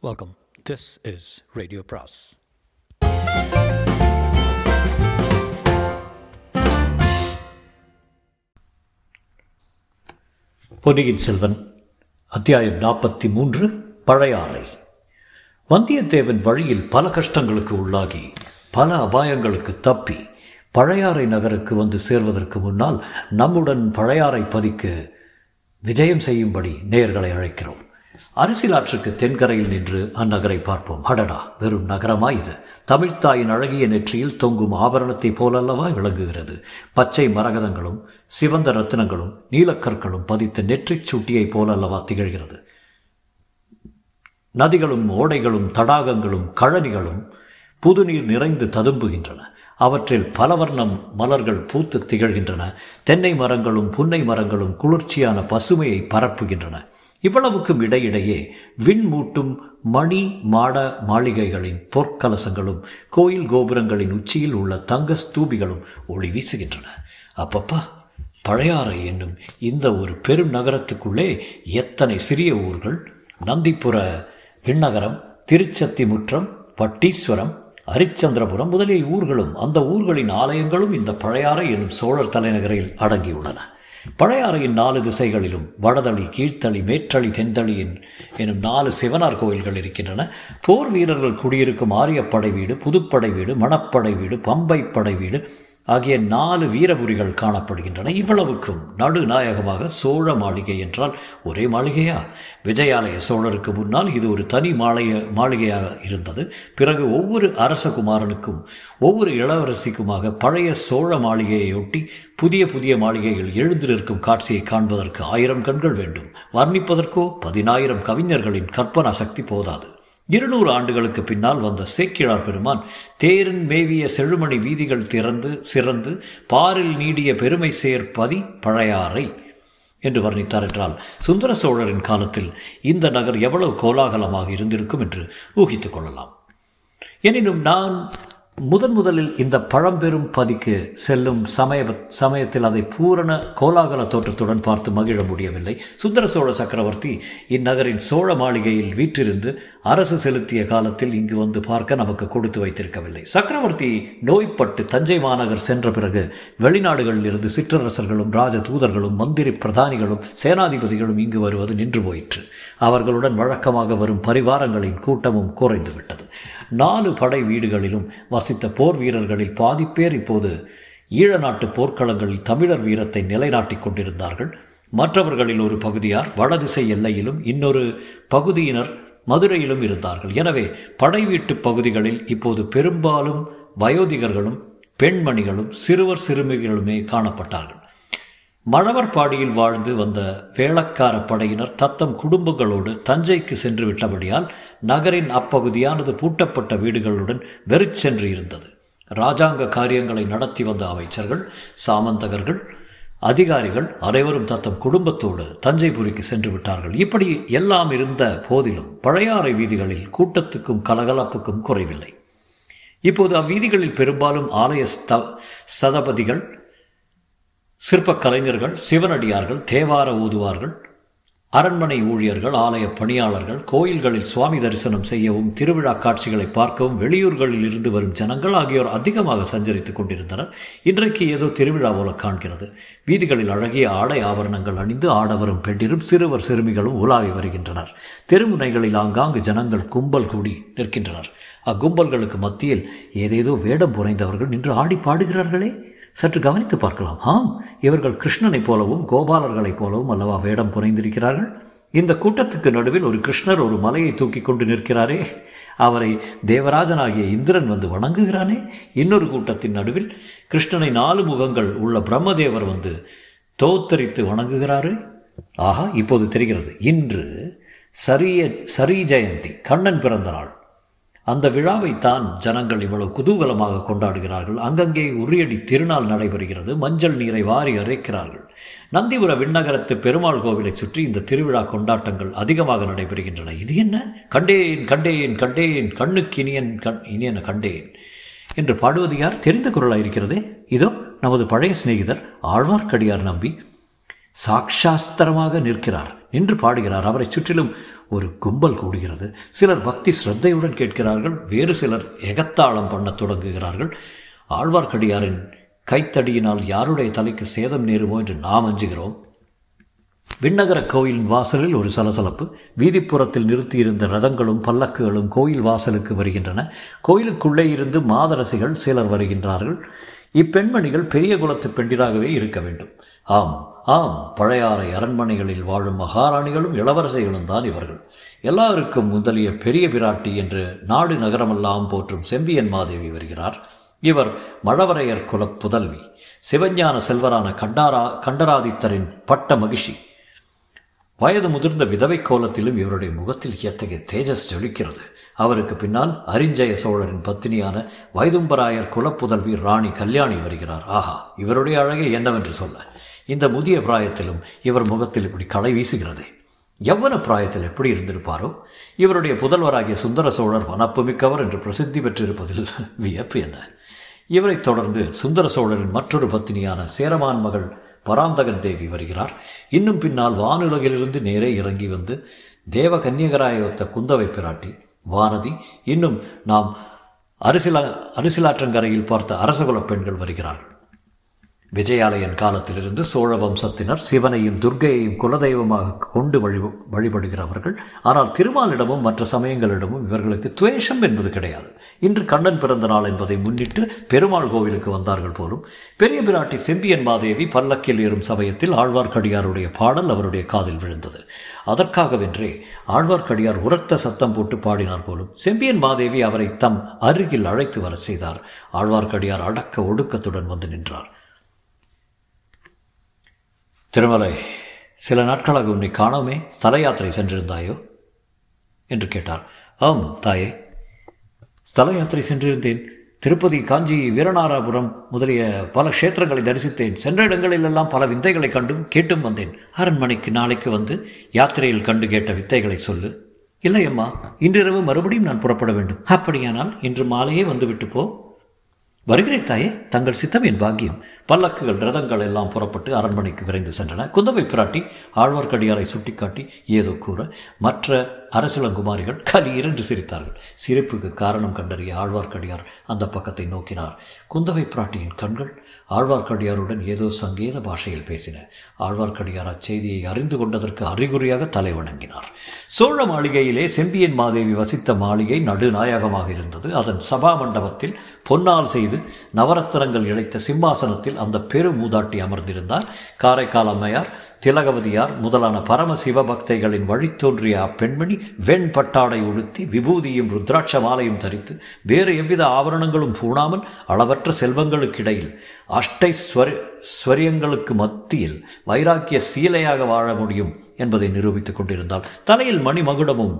Welcome this is radio பிராஸ் பொன்னியின் செல்வன் அத்தியாயம் நாற்பத்தி மூன்று பழையாறை வந்தியத்தேவன் வழியில் பல கஷ்டங்களுக்கு உள்ளாகி பல அபாயங்களுக்கு தப்பி பழையாறை நகருக்கு வந்து சேர்வதற்கு முன்னால் நம்முடன் பழையாறை பதிக்கு விஜயம் செய்யும்படி நேயர்களை அழைக்கிறோம். அரசியலாற்றுக்கு தென்கரையில் நின்று அந்நகரை பார்ப்போம். அடடா வெறும் நகரமா இது? தமிழ்த்தாயின் அழகிய நெற்றியில் தொங்கும் ஆபரணத்தைப் போலல்லவா விளங்குகிறது? பச்சை மரகதங்களும் சிவந்த ரத்தினங்களும் நீலக்கற்களும் பதித்த நெற்றிச் சுட்டியைப் போலல்லவா திகழ்கிறது? நதிகளும் ஓடைகளும் தடாகங்களும் கழனிகளும் புதுநீர் நிறைந்து ததும்புகின்றன. அவற்றில் பலவர்ணம் மலர்கள் பூத்து திகழ்கின்றன. தென்னை மரங்களும் புன்னை மரங்களும் குளிர்ச்சியான பசுமையை பரப்புகின்றன. இவ்வளவுக்கும் இடையிடையே விண்மூட்டும் மணி மாட மாளிகைகளின் பொற்கலசங்களும் கோயில் கோபுரங்களின் உச்சியில் உள்ள தங்க ஸ்தூபிகளும் ஒளி வீசுகின்றன. அப்பப்பா பழையாறை என்னும் இந்த ஒரு பெரும் நகரத்துக்குள்ளே எத்தனை சிறிய ஊர்கள்? நந்திப்புர விண்ணகரம் திருச்சத்திமுற்றம் பட்டீஸ்வரம் ஹரிச்சந்திரபுரம் முதலிய ஊர்களும் அந்த ஊர்களின் ஆலயங்களும் இந்த பழையாறை என்னும் சோழர் தலைநகரில் அடங்கியுள்ளன. பழையாறையின் நாலு திசைகளிலும் வடதளி கீழ்த்தளி மேற்றளி தென்தளி எனும் நாலு சிவனார் கோயில்கள் இருக்கின்றன. போர் வீரர்கள் குடியிருக்கும் ஆரியப்படை வீடு புதுப்படை வீடு மணப்படை வீடு பம்பை படை வீடு ஆகிய நாலு வீரபுரிகள் காணப்படுகின்றன. இவ்வளவுக்கும் நடுநாயகமாக சோழ மாளிகை என்றால் ஒரே மாளிகையா? விஜயாலய சோழருக்கு முன்னால் இது ஒரு தனி மாளிகை மாளிகையாக இருந்தது. பிறகு ஒவ்வொரு அரசகுமாரனுக்கும் ஒவ்வொரு இளவரசிக்குமாக பழைய சோழ மாளிகையொட்டி புதிய புதிய மாளிகைகள் எழுந்திருக்கும் காட்சியை காண்பதற்கு ஆயிரம் கண்கள் வேண்டும். வர்ணிப்பதற்கோ பதினாயிரம் கவிஞர்களின் கற்பனா சக்தி போதாது. இருநூறு ஆண்டுகளுக்கு பின்னால் வந்த சேக்கிழார் பெருமான் தேரின் மேவிய செழுமணி வீதிகள் திறந்து சிறந்து பாரில் நீடிய பெருமை சேர்ப்பதி பழையாறை என்று வர்ணித்தார் என்றால் சுந்தர சோழரின் காலத்தில் இந்த நகர் எவ்வளவு கோலாகலமாக இருந்திருக்கும் என்று ஊகித்துக் கொள்ளலாம். எனினும் நான் முதன் முதலில் இந்த பழம்பெரும் பதிக்கு செல்லும் சமய சமயத்தில் அதை பூரண கோலாகல தோற்றத்துடன் பார்த்து மகிழ முடியவில்லை. சுந்தர சோழ சக்கரவர்த்தி இந்நகரின் சோழ மாளிகையில் வீற்றிருந்து அரசு செலுத்திய காலத்தில் இங்கு வந்து பார்க்க நமக்கு கொடுத்து வைத்திருக்கவில்லை. சக்கரவர்த்தி நோய்பட்டு தஞ்சை மாநகர் சென்ற பிறகு வெளிநாடுகளில் இருந்து சிற்றரசர்களும் ராஜ தூதர்களும் மந்திரி பிரதானிகளும் சேனாதிபதிகளும் இங்கு வருவது நின்று போயிற்று. அவர்களுடன் வழக்கமாக வரும் பரிவாரங்களின் கூட்டமும் குறைந்துவிட்டது நாலு படை வீடுகளிலும் வசித்த போர் வீரர்களில் பாதி பேர் இப்போது ஈழ நாட்டு போர்க்களங்களில் தமிழர் வீரத்தை நிலைநாட்டிக் கொண்டிருந்தார்கள். மற்றவர்களில் ஒரு பகுதியார் வடதிசை எல்லையிலும் இன்னொரு பகுதியினர் மதுரையிலும் இருந்தார்கள். எனவே படை வீட்டு பகுதிகளில் இப்போது பெரும்பாலும் வயோதிகர்களும் பெண்மணிகளும் சிறுவர் சிறுமிகளுமே காணப்பட்டார்கள். மழவர்பாடியில் வாழ்ந்து வந்த வேளக்கார படையினர் தத்தம் குடும்பங்களோடு தஞ்சைக்கு சென்று விட்டபடியால் நகரின் அப்பகுதியானது பூட்டப்பட்ட வீடுகளுடன் வெறிச்சென்று இருந்தது. இராஜாங்க காரியங்களை நடத்தி வந்த அமைச்சர்கள் சாமந்தகர்கள் அதிகாரிகள் அனைவரும் தத்தம் குடும்பத்தோடு தஞ்சைபுரிக்கு சென்று விட்டார்கள். இப்படி எல்லாம் இருந்த போதிலும் பழையாறை வீதிகளில் கூட்டத்துக்கும் கலகலப்புக்கும் குறைவில்லை. இப்போது அவ்வீதிகளில் பெரும்பாலும் ஆலய ஸ்த சதபதிகள் சிற்ப கலைஞர்கள் சிவனடியார்கள் தேவார ஊதுவார்கள் அரண்மனை ஊழியர்கள் ஆலய பணியாளர்கள் கோயில்களில் சுவாமி தரிசனம் செய்யவும் திருவிழா காட்சிகளை பார்க்கவும் வெளியூர்களில் இருந்து வரும் ஜனங்கள் ஆகியோர் அதிகமாக சஞ்சரித்துக் கொண்டிருந்தனர். இன்றைக்கு ஏதோ திருவிழா போல காண்கிறது. வீதிகளில் அழகிய ஆடை ஆபரணங்கள் அணிந்து ஆடவரும் பெண்டிரும் சிறுவர் சிறுமிகளும் உலாவி வருகின்றனர். தெருமுனைகளில் ஆங்காங்கு ஜனங்கள் கும்பல் கூடி நிற்கின்றனர். அக்கும்பல்களுக்கு மத்தியில் ஏதேதோ வேடம் புனைந்தவர்கள் நின்று ஆடி பாடுகிறார்களே! சற்று கவனித்து பார்க்கலாம். ஆம் இவர்கள் கிருஷ்ணனைப் போலவும் கோபாலர்களைப் போலவும் அல்லவா வேடம் புனைந்திருக்கிறார்கள்? இந்த கூட்டத்துக்கு நடுவில் ஒரு கிருஷ்ணர் ஒரு மலையை தூக்கி கொண்டு நிற்கிறாரே. அவரை தேவராஜனாகிய இந்திரன் வந்து வணங்குகிறானே. இன்னொரு கூட்டத்தின் நடுவில் கிருஷ்ணனை நாலு முகங்கள் உள்ள பிரம்மதேவர் வந்து தோத்தரித்து வணங்குகிறாரு. ஆஹா இப்போது தெரிகிறது. இன்று சரிய சரி ஜெயந்தி கண்ணன் பிறந்த நாள். அந்த விழாவை தான் ஜனங்கள் இவ்வளவு குதூகலமாக கொண்டாடுகிறார்கள். அங்கங்கே உரியடி திருநாள் நடைபெறுகிறது. மஞ்சள் நீரை வாரி அரைக்கிறார்கள். நந்திபுர விண்ணகரத்து பெருமாள் கோவிலை சுற்றி இந்த திருவிழா கொண்டாட்டங்கள் அதிகமாக நடைபெறுகின்றன. இது என்ன? கண்டேன் கண்டேன் கண்டேன் கண்ணுக்கு இனியன் கண் இனியன கண்டேன் என்று பாடுவது யார் தெரிந்த குரலாக இருக்கிறதே இதோ நமது பழைய சிநேகிதர் ஆழ்வார்க்கடியார் நம்பி சாக்ஷாஸ்திரமாக நிற்கிறார். நின்று பாடுகிறார். அவரை சுற்றிலும் ஒரு கும்பல் கூடுகிறது. சிலர் பக்தி ஸ்ரத்தையுடன் கேட்கிறார்கள். வேறு சிலர் எகத்தாளம் பண்ண தொடங்குகிறார்கள். ஆழ்வார்க்கடியாரின் கைத்தடியினால் யாருடைய தலைக்கு சேதம் நேருமோ என்று நாம் அஞ்சுகிறோம். விண்ணகர கோயிலின் வாசலில் ஒரு சலசலப்பு. வீதிப்புறத்தில் நிறுத்தியிருந்த ரதங்களும் பல்லக்குகளும் கோயில் வாசலுக்கு வருகின்றன. கோயிலுக்குள்ளே இருந்து மாதரசிகள் சிலர் வருகின்றார்கள். இப்பெண்மணிகள் பெரிய குலத்து பெண்டிராகவே இருக்க வேண்டும். ஆம் ஆம் பழையாறை அரண்மனைகளில் வாழும் மகாராணிகளும் இளவரசைகளும் தான் இவர்கள். எல்லாருக்கும் முதலிய பெரிய பிராட்டி என்று நாடு நகரமெல்லாம் போற்றும் செம்பியன் மாதேவி வருகிறார். இவர் மழவரையர் குலப் புதல்வி சிவஞான செல்வரான கண்டாரா கண்டராதித்தரின் பட்ட மகிழ்ச்சி. வயது முதிர்ந்த விதவை கோலத்திலும் இவருடைய முகத்தில் எத்தகைய தேஜஸ் ஜொலிக்கிறது. அவருக்கு பின்னால் அரிஞ்சய சோழரின் பத்தினியான வைதும்பராயர் குலப்புதல்வி ராணி கல்யாணி வருகிறார். ஆஹா இவருடைய அழகை என்னவென்று சொல்ல. இந்த முதிய பிராயத்திலும் இவர் முகத்தில் இப்படி களை வீசுகிறது. எவ்வன பிராயத்தில் எப்படி இருந்திருப்பாரோ? இவருடைய புதல்வராகிய சுந்தர சோழர் வனப்புமிக்கவர் என்று பிரசித்தி பெற்றிருப்பதில் வியப்பு என்ன? இவரைத் தொடர்ந்து சுந்தர சோழரின் மற்றொரு பத்தினியான சேரமான் மகள் பராந்தகன் தேவி வருகிறார். இன்னும் பின்னால் வானுலகிலிருந்து நேரே இறங்கி வந்து தேவ கன்னியகராயொத்த குந்தவை பிராட்டி வானதி இன்னும் நாம் அரிசிலா அரிசிலாற்றங்கரையில் பார்த்த அரசகுல பெண்கள் வருகிறார்கள். விஜயாலயன் காலத்திலிருந்து சோழ வம்சத்தினர் சிவனையும் துர்க்கையையும் குலதெய்வமாக கொண்டு வழி வழிபடுகிறவர்கள். ஆனால் திருமாலிடமும் மற்ற சமயங்களிடமும் இவர்களுக்கு துவேஷம் என்பது கிடையாது. இன்று கண்ணன் பிறந்த நாள் என்பதை முன்னிட்டு பெருமாள் கோவிலுக்கு வந்தார்கள் போலும் பெரிய பிராட்டி செம்பியன் மாதேவி பல்லக்கில் ஏறும் சமயத்தில் ஆழ்வார்க்கடியாருடைய பாடல் அவருடைய காதில் விழுந்தது. அதற்காகவென்றே ஆழ்வார்க்கடியார் உரத்த சத்தம் போட்டு பாடினார் போலும் செம்பியன் மாதேவி அவரை தம் அருகில் அழைத்து வர செய்தார். ஆழ்வார்க்கடியார் அடக்க ஒடுக்கத்துடன் வந்து நின்றார். திருமலை சில நாட்களாக உன்னை காணோமே ஸ்தல யாத்திரை சென்றிருந்தாயோ? என்று கேட்டார். ஆம் தாயே. ஸ்தல யாத்திரை சென்றிருந்தேன். திருப்பதி காஞ்சி வீரநாராபுரம் முதலிய பல க்ஷேத்திரங்களை தரிசித்தேன். சென்ற இடங்களிலெல்லாம் பல வித்தைகளை கண்டும் கேட்டும் வந்தேன். அரண்மனைக்கு நாளைக்கு வந்து யாத்திரையில் கண்டு கேட்ட வித்தைகளை சொல்லு. இல்லையம்மா இன்றிரவு மறுபடியும் நான் புறப்பட வேண்டும். அப்படியானால் இன்று மாலையே வந்துவிட்டு போ. வருகிறேன் தாயே தங்கள் சித்தம் என் பாக்கியம். பல்லக்குகள் ரதங்கள் எல்லாம் புறப்பட்டு அரண்மனைக்கு விரைந்து சென்றன. குந்தவை பிராட்டி ஆழ்வார்க்கடியாரை சுட்டிக்காட்டி ஏதோ கூற மற்ற அரசிலங்குமாரிகள் கலி இரண்டு சிரித்தார்கள். சிரிப்புக்கு காரணம் கண்டறிய ஆழ்வார்க்கடியார் அந்த பக்கத்தை நோக்கினார். குந்தவை பிராட்டியின் கண்கள் ஆழ்வார்க்கடியாருடன் ஏதோ சங்கேத பாஷையில் பேசின. ஆழ்வார்க்கடியார் அச்செய்தியை அறிந்து கொண்டதற்கு அறிகுறியாக தலை வணங்கினார். சோழ மாளிகையிலே செம்பியன் மாதேவி வசித்த மாளிகை நடுநாயகமாக இருந்தது. அதன் சபா மண்டபத்தில் பொன்னால் செய்து நவரத்தனங்கள் இழைத்த சிம்மாசனத்தில் அந்த பெரு மூதாட்டி அமர்ந்திருந்தார். காரைக்கால் அம்மையார் திலகவதியார் முதலான பரம சிவபக்தைகளின் வழித்தோன்றிய அப்பெண்மணி வெண் பட்டாடை உடுத்தி விபூதியும் ருத்ராட்ச மாலையும் தரித்து வேறு எவ்வித ஆபரணங்களும் பூணாமல் அளவற்ற செல்வங்களுக்கிடையில் அஷ்டை ஸ்வரி ஸ்வரியங்களுக்கு மத்தியில் வைராக்கிய சீலையாக வாழ முடியும் என்பதை நிரூபித்துக் கொண்டிருந்தால் தலையில் மணிமகுடமும்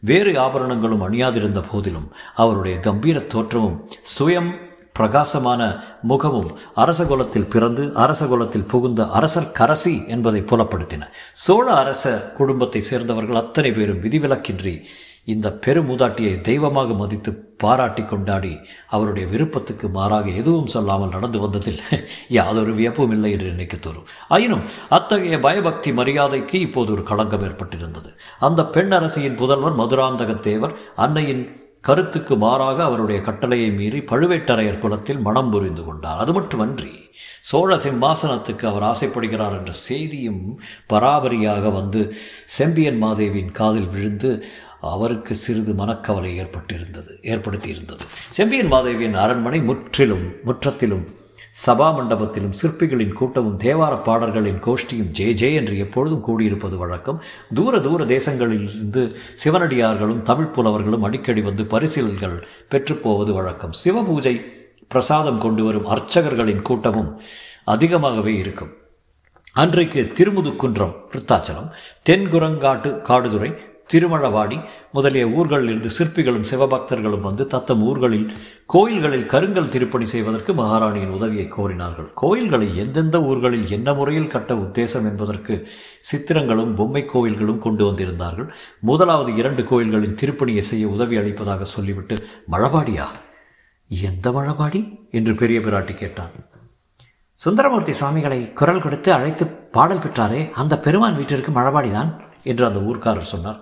வேறு ஆபரணங்களும் அணியாதிருந்த போதிலும் அவருடைய கம்பீர தோற்றமும் சுயம் பிரகாசமான முகமும் அரசகுலத்தில் பிறந்து அரசகுலத்தில் புகுந்த அரசர் கரசி என்பதை புலப்படுத்தின. சோழ அரச குடும்பத்தை சேர்ந்தவர்கள் அத்தனை பேரும் விதிவிலக்கின்றி இந்த பெருமூதாட்டியை தெய்வமாக மதித்து பாராட்டி கொண்டாடி அவருடைய விருப்பத்துக்கு மாறாக எதுவும் சொல்லாமல் நடந்து வந்ததில் யாதொரு வியப்பும் இல்லை என்று நினைக்க தோறும் ஆயினும் அத்தகைய பயபக்தி மரியாதைக்கு இப்போது ஒரு களங்கம் ஏற்பட்டிருந்தது. அந்த பெண் அரசியின் புதல்வர் மதுராந்தகத்தேவர் அன்னையின் கருத்துக்கு மாறாக அவருடைய கட்டளையை மீறி பழுவேட்டரையர் குலத்தில் மனம் புரிந்து கொண்டார். அது மட்டுமன்றி சோழ சிம்மாசனத்துக்கு அவர் ஆசைப்படுகிறார் என்ற செய்தியும் பராபரியாக வந்து செம்பியன் மாதேவியின் காதில் விழுந்து அவருக்கு சிறிது மனக்கவலை ஏற்பட்டிருந்தது ஏற்படுத்தியிருந்தது. செம்பியன் மாதேவியின் அரண்மனை முற்றிலும் முற்றத்திலும் சபா மண்டபத்திலும் சிற்பிகளின் கூட்டமும் தேவார பாடல்களின் கோஷ்டியும் ஜே ஜே என்று எப்பொழுதும் கூடியிருப்பது வழக்கம். தூர தூர தேசங்களிலிருந்து சிவனடியார்களும் தமிழ் புலவர்களும் அடிக்கடி வந்து பரிசீலன்கள் பெற்றுப்போவது வழக்கம். சிவபூஜை பிரசாதம் கொண்டு வரும் அர்ச்சகர்களின் கூட்டமும் அதிகமாகவே இருக்கும். அன்றைக்கு திருமுதுக்குன்றம் விருத்தாச்சலம் தென்குரங்காட்டு காடுதுறை திருமழவாடி முதலிய ஊர்களிலிருந்து சிற்பிகளும் சிவபக்தர்களும் வந்து தத்தம் ஊர்களில் கோயில்களில் கருங்கல் திருப்பணி செய்வதற்கு மகாராணியின் உதவியை கோரினார்கள். கோயில்களை எந்தெந்த ஊர்களில் என்ன முறையில் கட்ட உத்தேசம் என்பதற்கு சித்திரங்களும் பொம்மை கோயில்களும் கொண்டு வந்திருந்தார்கள். முதலாவது இரண்டு கோயில்களின் திருப்பணியை செய்ய உதவி அளிப்பதாக சொல்லிவிட்டு மழபாடியா எந்த மழபாடி என்று பெரிய பிராட்டி கேட்டான். சுந்தரமூர்த்தி சுவாமிகளை குரல் கொடுத்து அழைத்து பாடல் பெற்றாரே அந்த பெருமான் வீட்டிற்கு மழபாடிதான் என்று அந்த ஊர்க்காரர் சொன்னார்.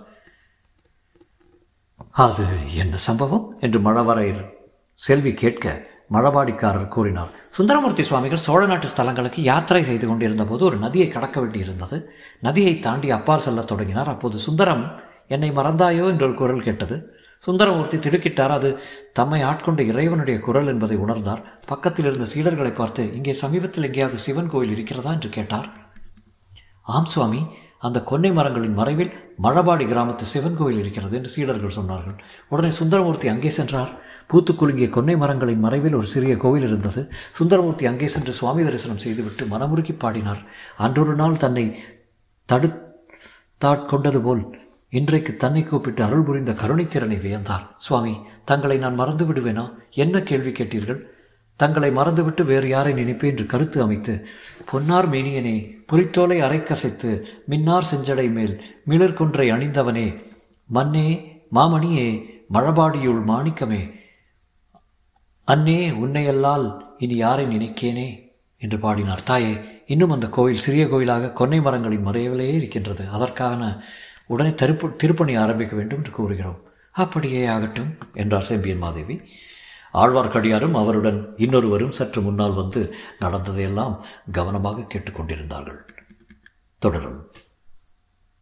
அது என்ன சம்பவம்? என்று மழவரையர் செல்வி கேட்க மழபாடிக்காரர் கூறினார் சுந்தரமூர்த்தி சுவாமிகள் சோழ நாட்டு ஸ்தலங்களுக்கு யாத்திரை செய்து கொண்டிருந்த போது ஒரு நதியை கடக்க வேண்டியிருந்தது நதியை தாண்டி அப்பால் செல்லத் தொடங்கினார். அப்போது சுந்தரம் என்னை மறந்தாயோ? என்ற ஒரு குரல் கேட்டது. சுந்தரமூர்த்தி திடுக்கிட்டார். அது தம்மை ஆட்கொண்ட இறைவனுடைய குரல் என்பதை உணர்ந்தார். பக்கத்தில் இருந்த சீடர்களை பார்த்து இங்கே சமீபத்தில் எங்கேயாவது சிவன் கோயில் இருக்கிறதா? என்று கேட்டார். ஆம் சுவாமி அந்த கொன்னை மரங்களின் மறைவில் மழபாடி கிராமத்து சிவன் கோயில் இருக்கிறது என்று சீடர்கள் சொன்னார்கள். உடனே சுந்தரமூர்த்தி அங்கே சென்றார். பூத்து குலுங்கிய கொன்னை மரங்களின் மறைவில் ஒரு சிறிய கோவில் இருந்தது. சுந்தரமூர்த்தி அங்கே சென்று சுவாமி தரிசனம் செய்துவிட்டு மனமுருக்கி பாடினார். அன்றொரு நாள் தன்னை தடு தாட்கொண்டது போல் இன்றைக்கு தன்னை கூப்பிட்டு அருள் புரிந்த கருணைத்திறனை வியந்தார். சுவாமி தங்களை நான் மறந்து விடுவேனா என்ன கேள்வி கேட்டீர்கள்? தங்களை மறந்துவிட்டு வேறு யாரை நினைப்பேன் என்று கருத்து அமைத்து பொன்னார் மேனியனே புரித்தோலை அரைக்கசைத்து மின்னார் செஞ்சடை மேல் மிளர்கொன்றை அணிந்தவனே மன்னே மாமணியே மழபாடியுள் மாணிக்கமே அன்னே உன்னையல்லால் இனி யாரை நினைக்கேனே? என்று பாடினார். தாயே இன்னும் அந்த கோயில் சிறிய கோயிலாக கொன்னை மரங்களின் மறைவிலேயே இருக்கின்றது. அதற்கான உடனே திருப்பு திருப்பணி ஆரம்பிக்க வேண்டும் என்று கூறுகிறோம். அப்படியே ஆகட்டும் என்றார் செம்பியன் மாதேவி. ஆழ்வார்க்கடியாரும் அவருடன் இன்னொருவரும் சற்று முன்னால் வந்து நடந்ததையெல்லாம் கவனமாக கேட்டுக்கொண்டிருந்தார்கள். தொடரும்.